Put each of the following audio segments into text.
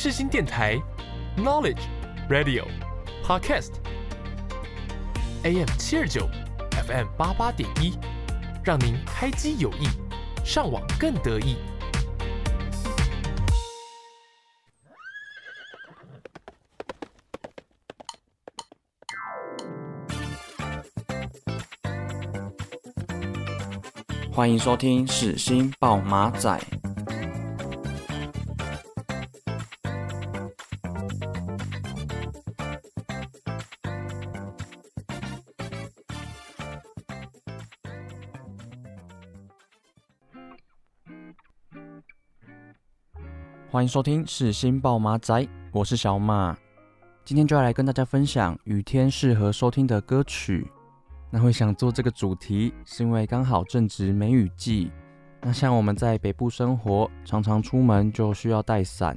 世新电台，Knowledge Radio Podcast，AM 七二九，FM 八八点一，让您开机有益，上网更得意。欢迎收听世新报马仔。欢迎收听是新报马仔，我是小马，今天就要来跟大家分享雨天适合收听的歌曲。那会想做这个主题，是因为刚好正值梅雨季。那像我们在北部生活，常常出门就需要带伞。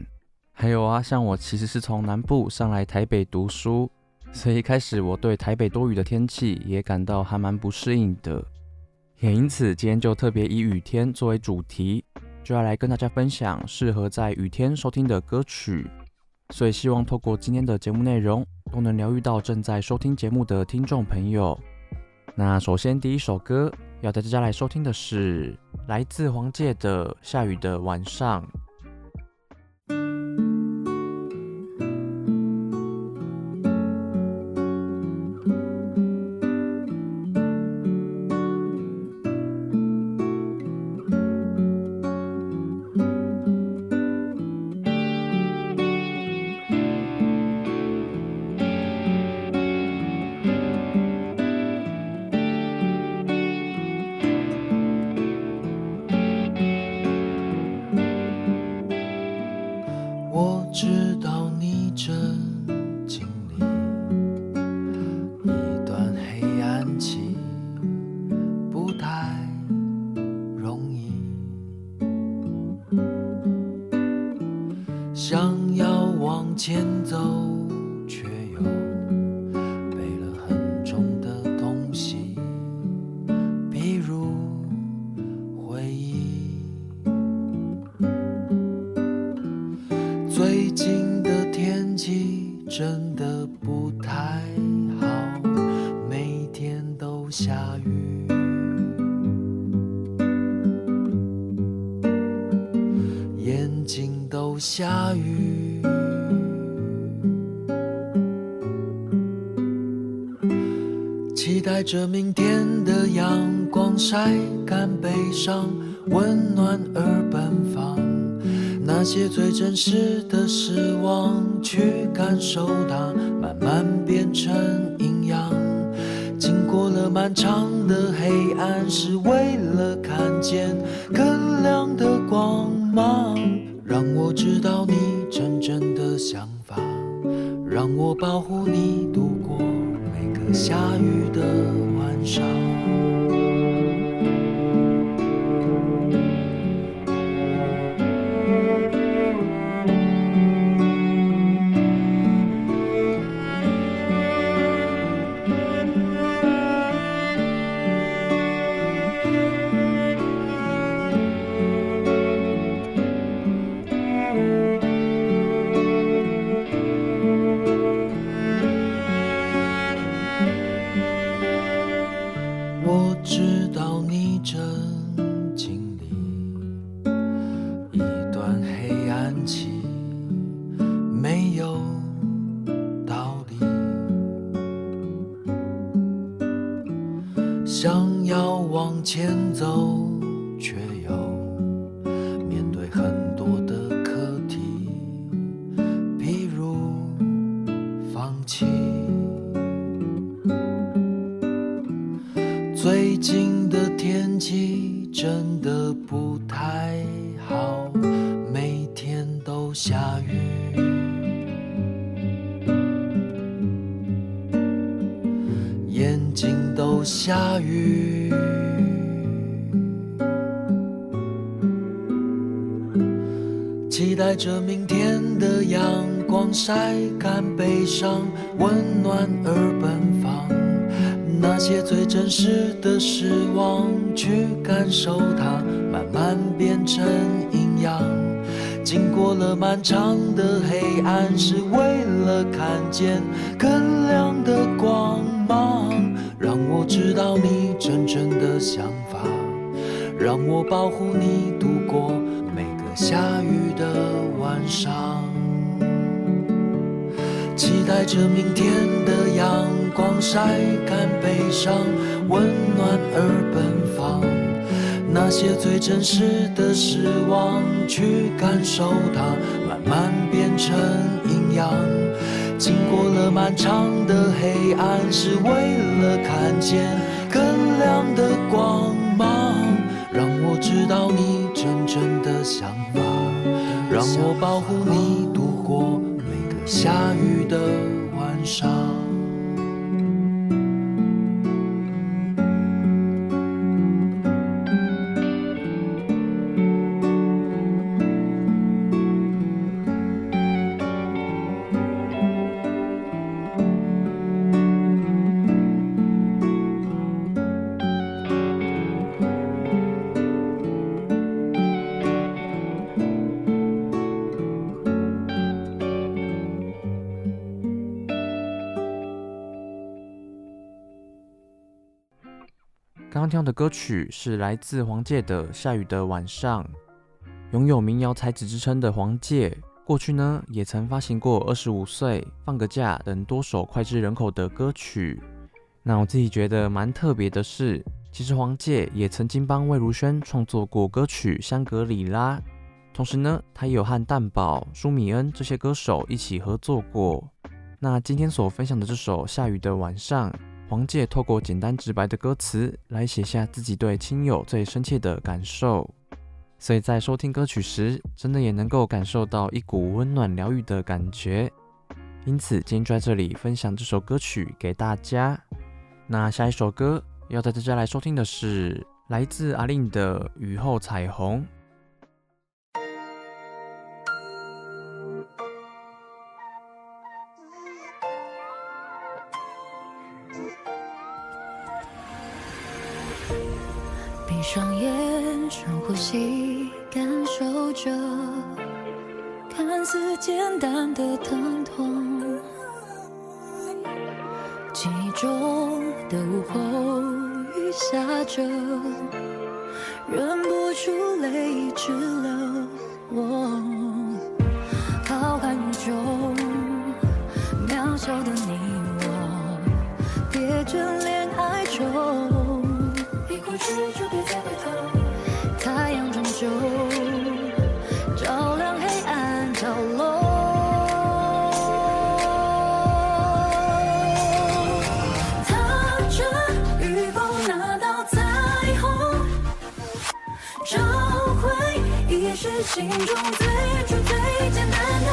还有啊，像我其实是从南部上来台北读书，所以一开始我对台北多雨的天气也感到还蛮不适应的。也因此，今天就特别以雨天作为主题，就要来跟大家分享适合在雨天收听的歌曲。所以希望透过今天的节目内容，都能疗愈到正在收听节目的听众朋友。那首先第一首歌要带大家来收听的是来自黄玠的《下雨的晚上》。期待着明天的阳光晒干悲伤，温暖而奔放。那些最真实的失望，去感受它，慢慢变成营养。经过了漫长的黑暗，是为了看见更亮的光芒。让我知道你真正的想法，让我保护你度过下雨的晚上。晒干悲伤，温暖而奔放。那些最真实的失望，去感受它，慢慢变成营养。经过了漫长的黑暗，是为了看见更亮的光芒。让我知道你真正的想法，让我保护你度过每个下雨的晚上。期待着明天的阳光晒干悲伤，温暖而奔放。那些最真实的失望，去感受它，慢慢变成营养。经过了漫长的黑暗，是为了看见更亮的光芒。让我知道你真正的想法，让我保护你度过。下雨的晚上。刚刚听到的歌曲是来自黄玠的《下雨的晚上》。拥有民谣才子之称的黄玠，过去呢也曾发行过《二十五岁》《放个假》等多首脍炙人口的歌曲。那我自己觉得蛮特别的是，其实黄玠也曾经帮魏如萱创作过歌曲《香格里拉》，同时呢，他也有和蛋堡、舒米恩这些歌手一起合作过。那今天所分享的这首《下雨的晚上》。黄玠透过简单直白的歌词来写下自己对亲友最深切的感受，所以在收听歌曲时，真的也能够感受到一股温暖疗愈的感觉。因此，今天就在这里分享这首歌曲给大家。那下一首歌要带大家来收听的是来自阿令的《雨后彩虹》。深呼吸，感受着看似简单的疼痛。记忆中的午后，雨下着，忍不住泪直流。我浩瀚宇宙，渺小的你我，跌进恋哀愁。过去就别再回头，就照亮黑暗角落。踏着雨后那道彩虹，找回遗失心中最初最简单的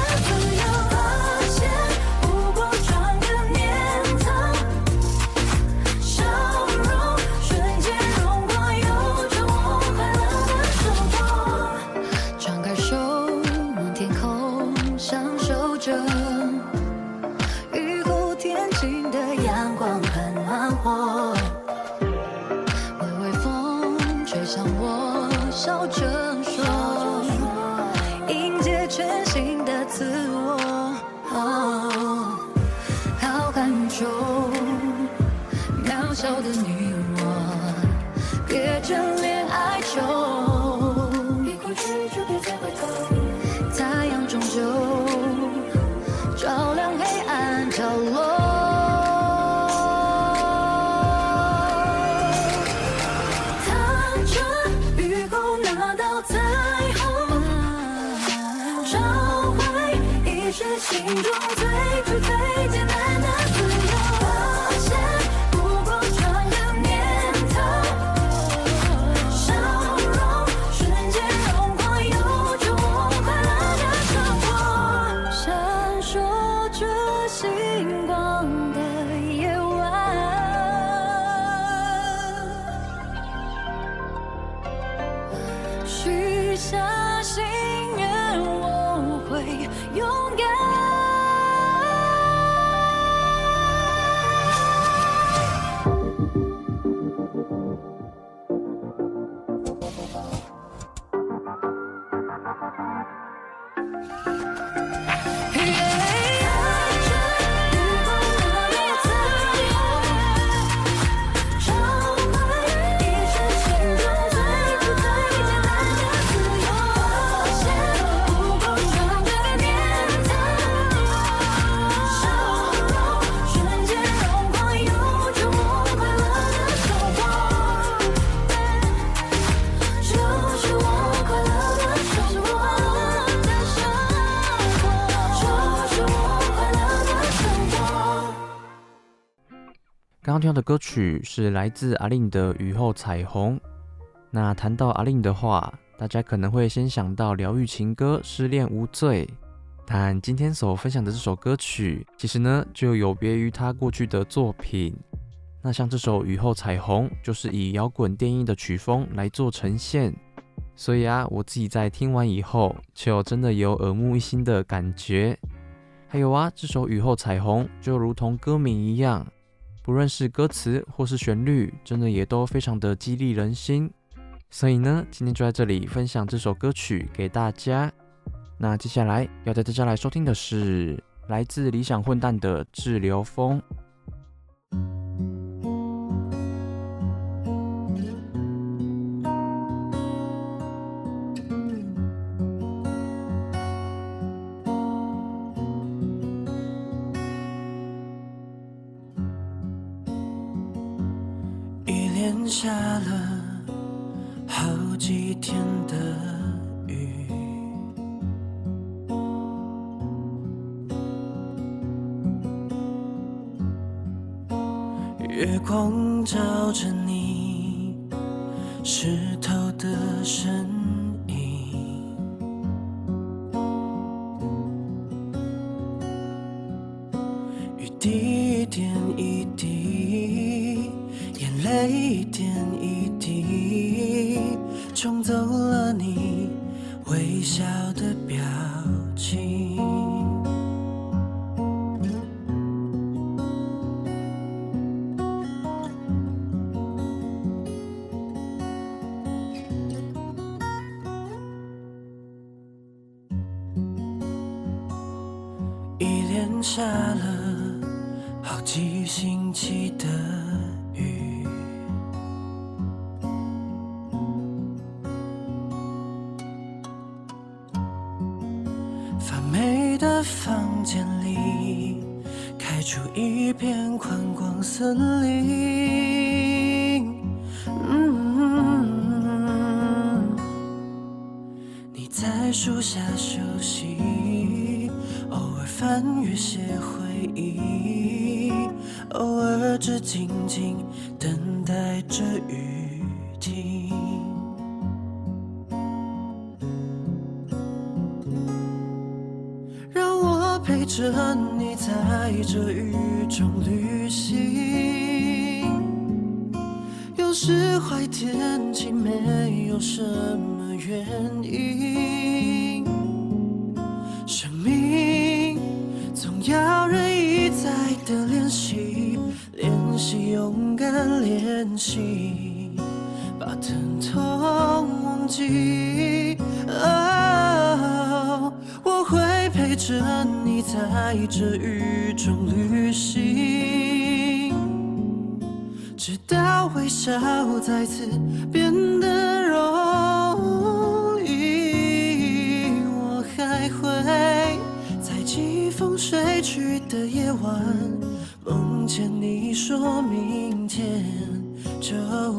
的阳光很暖和，微微风吹向我，笑着说，迎接全新的自我。浩瀚宇宙渺小的你我，别眷恋。心中最初最简单的自由，抱歉，不过转个念头，笑容瞬间融化，有种快乐的笑。闪烁着星光。刚刚听到的歌曲是来自阿令的《雨后彩虹》。那谈到阿令的话，大家可能会先想到疗愈情歌《失恋无罪》，但今天所分享的这首歌曲，其实呢就有别于他过去的作品。那像这首《雨后彩虹》，就是以摇滚电音的曲风来做呈现，所以啊，我自己在听完以后，就真的有耳目一新的感觉。还有啊，这首《雨后彩虹》就如同歌名一样。不论是歌词或是旋律，真的也都非常的激励人心。所以呢，今天就在这里分享这首歌曲给大家。那接下来要带大家来收听的是来自理想混蛋的《滞留风》。下了好几天的雨，月光照着下了好几星期的雨。发霉的房间里开出一片宽广森林。是坏天气，没有什么原因。生命总要人一再的练习，练习勇敢，练习把疼痛忘记。我会陪着你在这雨中旅行。到微笑再次变得容易，我还会在季风吹去的夜晚，梦见你说明天就要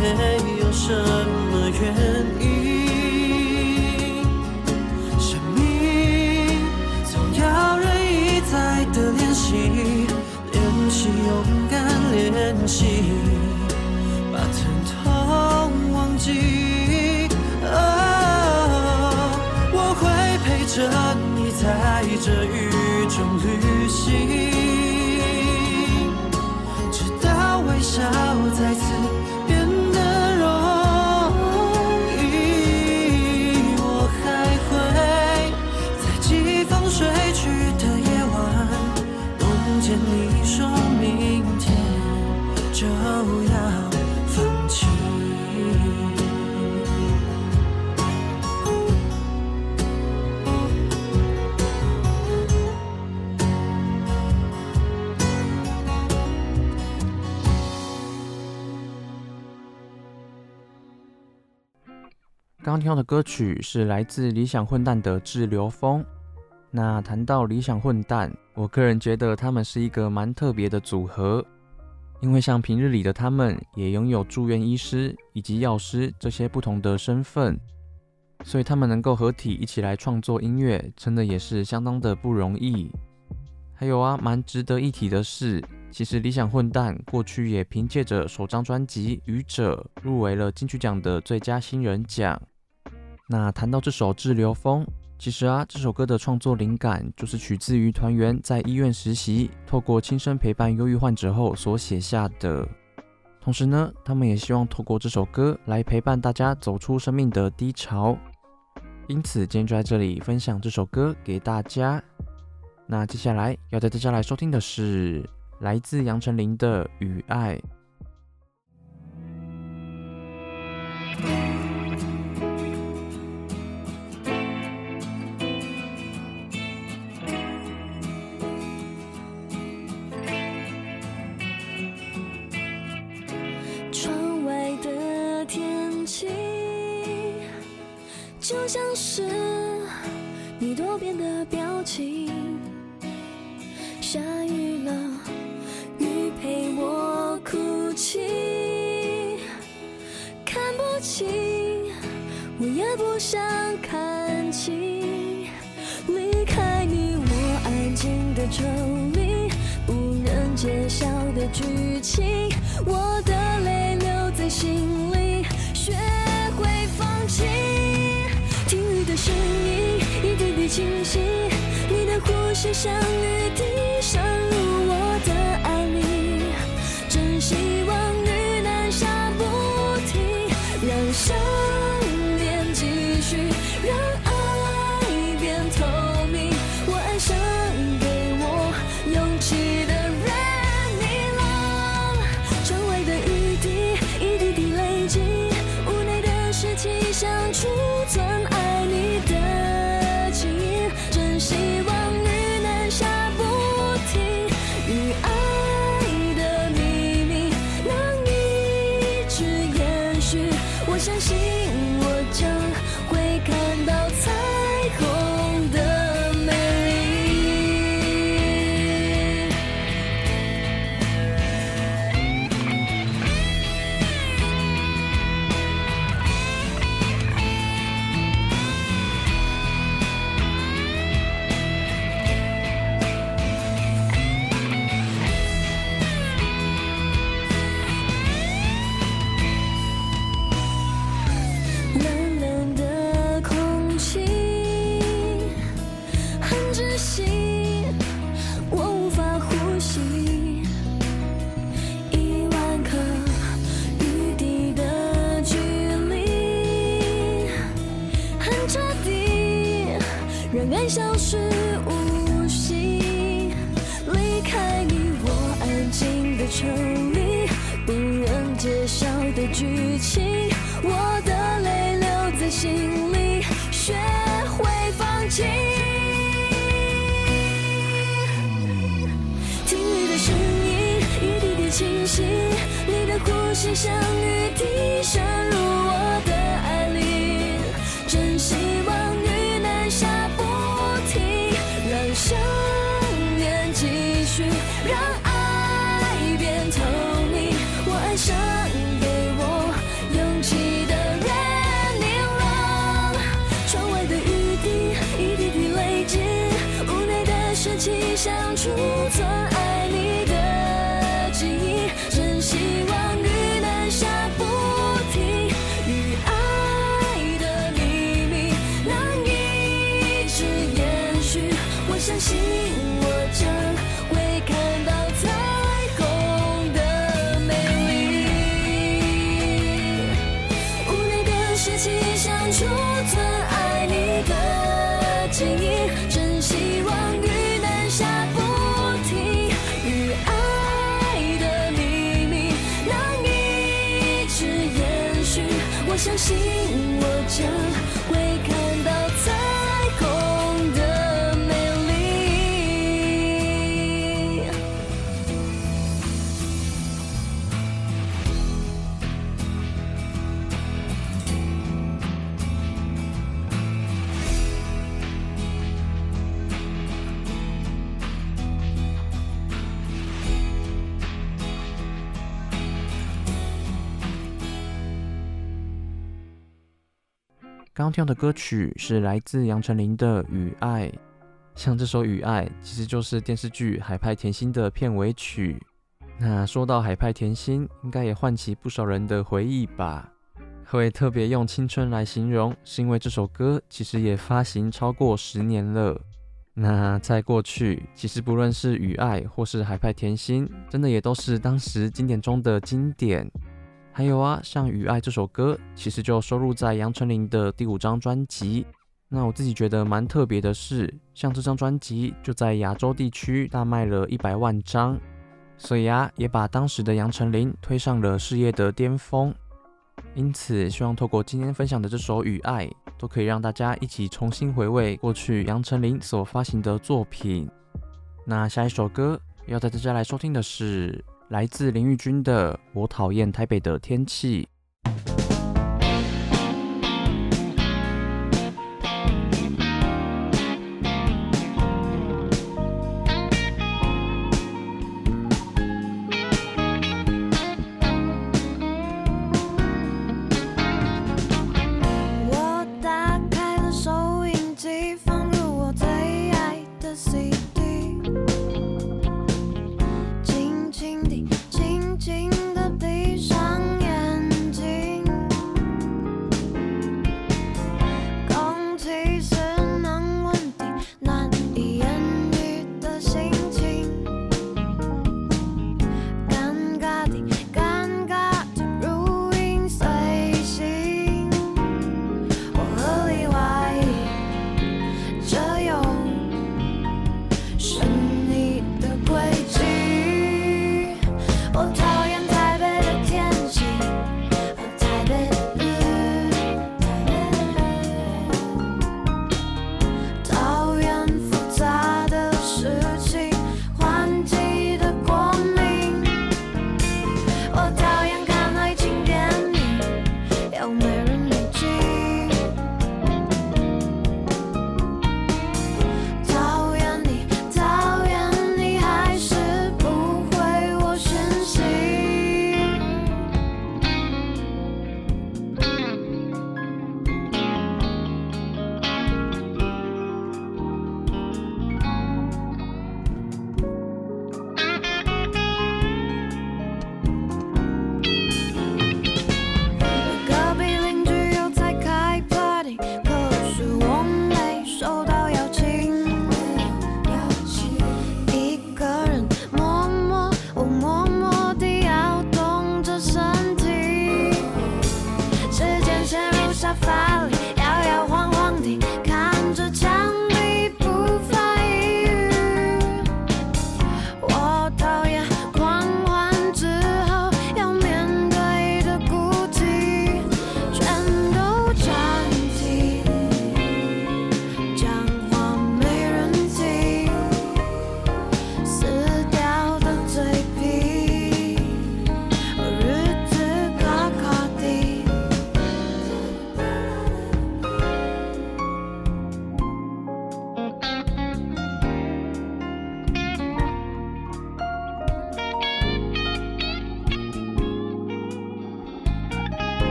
没有什么。刚听到的歌曲是来自理想混蛋的《滞留风》。那谈到理想混蛋，我个人觉得他们是一个蛮特别的组合，因为像平日里的他们也拥有住院医师以及药师这些不同的身份，所以他们能够合体一起来创作音乐，真的也是相当的不容易。还有啊，蛮值得一提的是，其实理想混蛋过去也凭借着首张专辑《愚者》入围了金曲奖的最佳新人奖。那谈到这首《滞留风》。其实啊，这首歌的创作灵感就是取自于团员在医院实习，透过亲身陪伴忧郁患者后所写下的。同时呢，他们也希望透过这首歌来陪伴大家走出生命的低潮。因此，今天就在这里分享这首歌给大家。那接下来要带大家来收听的是来自杨丞琳的《与爱》。声音一点点清晰，你的呼吸像雨滴清晰你的呼吸像雨相信刚刚听到的歌曲是来自杨丞琳的《雨爱》，像这首《雨爱》其实就是电视剧《海派甜心》的片尾曲。那说到海派甜心，应该也唤起不少人的回忆吧？会特别用青春来形容，是因为这首歌其实也发行超过十年了。那在过去，其实不论是《雨爱》或是《海派甜心》，真的也都是当时经典中的经典。还有啊，像《雨爱》这首歌，其实就收录在杨丞琳的第五张专辑。那我自己觉得蛮特别的是，像这张专辑就在亚洲地区大卖了一百万张，所以啊，也把当时的杨丞琳推上了事业的巅峰。因此，希望透过今天分享的这首《雨爱》，都可以让大家一起重新回味过去杨丞琳所发行的作品。那下一首歌要带大家来收听的是。来自林玉君的《我讨厌台北的天气》。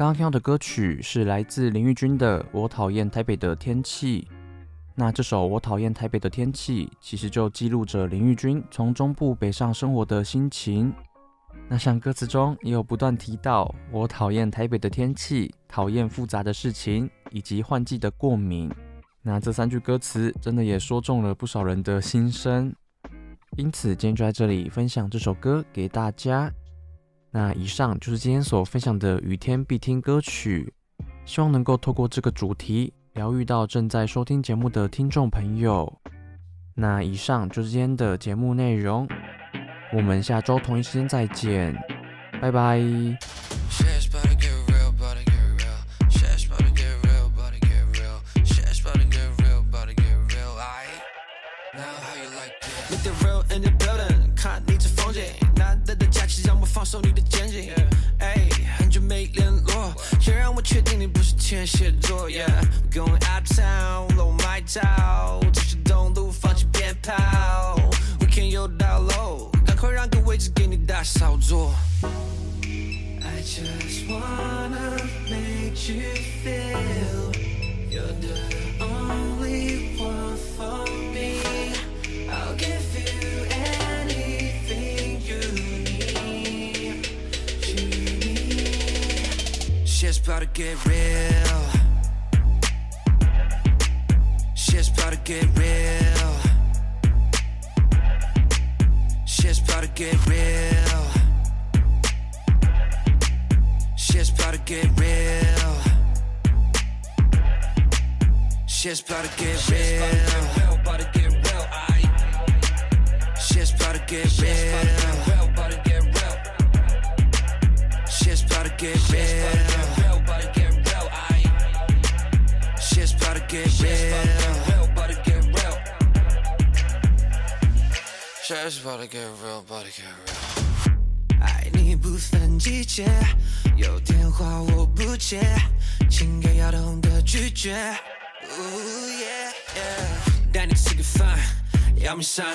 刚刚听到的歌曲是来自林玉君的《我讨厌台北的天气》。那这首《我讨厌台北的天气》其实就记录着林玉君从中部北上生活的心情。那像歌词中也有不断提到“我讨厌台北的天气，讨厌复杂的事情，以及换季的过敏”。那这三句歌词真的也说中了不少人的心声。因此，今天就在这里分享这首歌给大家。那以上就是今天所分享的雨天必听歌曲，希望能够透过这个主题疗愈到正在收听节目的听众朋友。那以上就是今天的节目内容，我们下周同一时间再见，拜拜。About to get real. Shit's about to get real. Shit's about to get real. Shit's about to get real. Shit's about to get real. About to get real. Shit's about to get real. About to get real. Shit's about to get real. Shit's about to get real, about to get real. 爱你不分季节，有电话我不接，情感要懂得拒绝。Ooh yeah yeah，带你吃个饭，要迷上。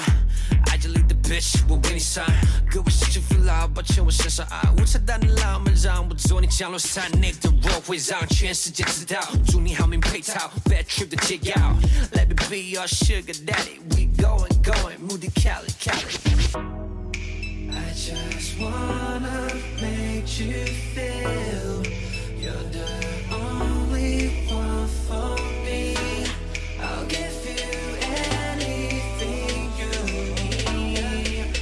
爱这里的 bitch，我为你上。各位心情父老，抱歉我身上爱无彩蛋的浪漫，让我做你降落伞。Nick 的 roll 会让全世界知道，祝你好命配套，bad trip 的解药。Let me be your sugar daddy，we Going going，目的 Cali Cali。I just wanna make you feel you're the only one for me. I'll give you anything you need.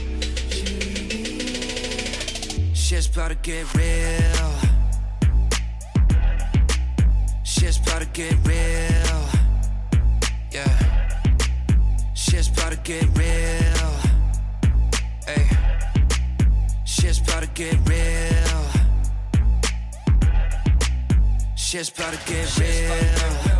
You need. Shit's about to get real. Shit's about to get real. get real. Hey, shit's about to get real. Shit's about to get real.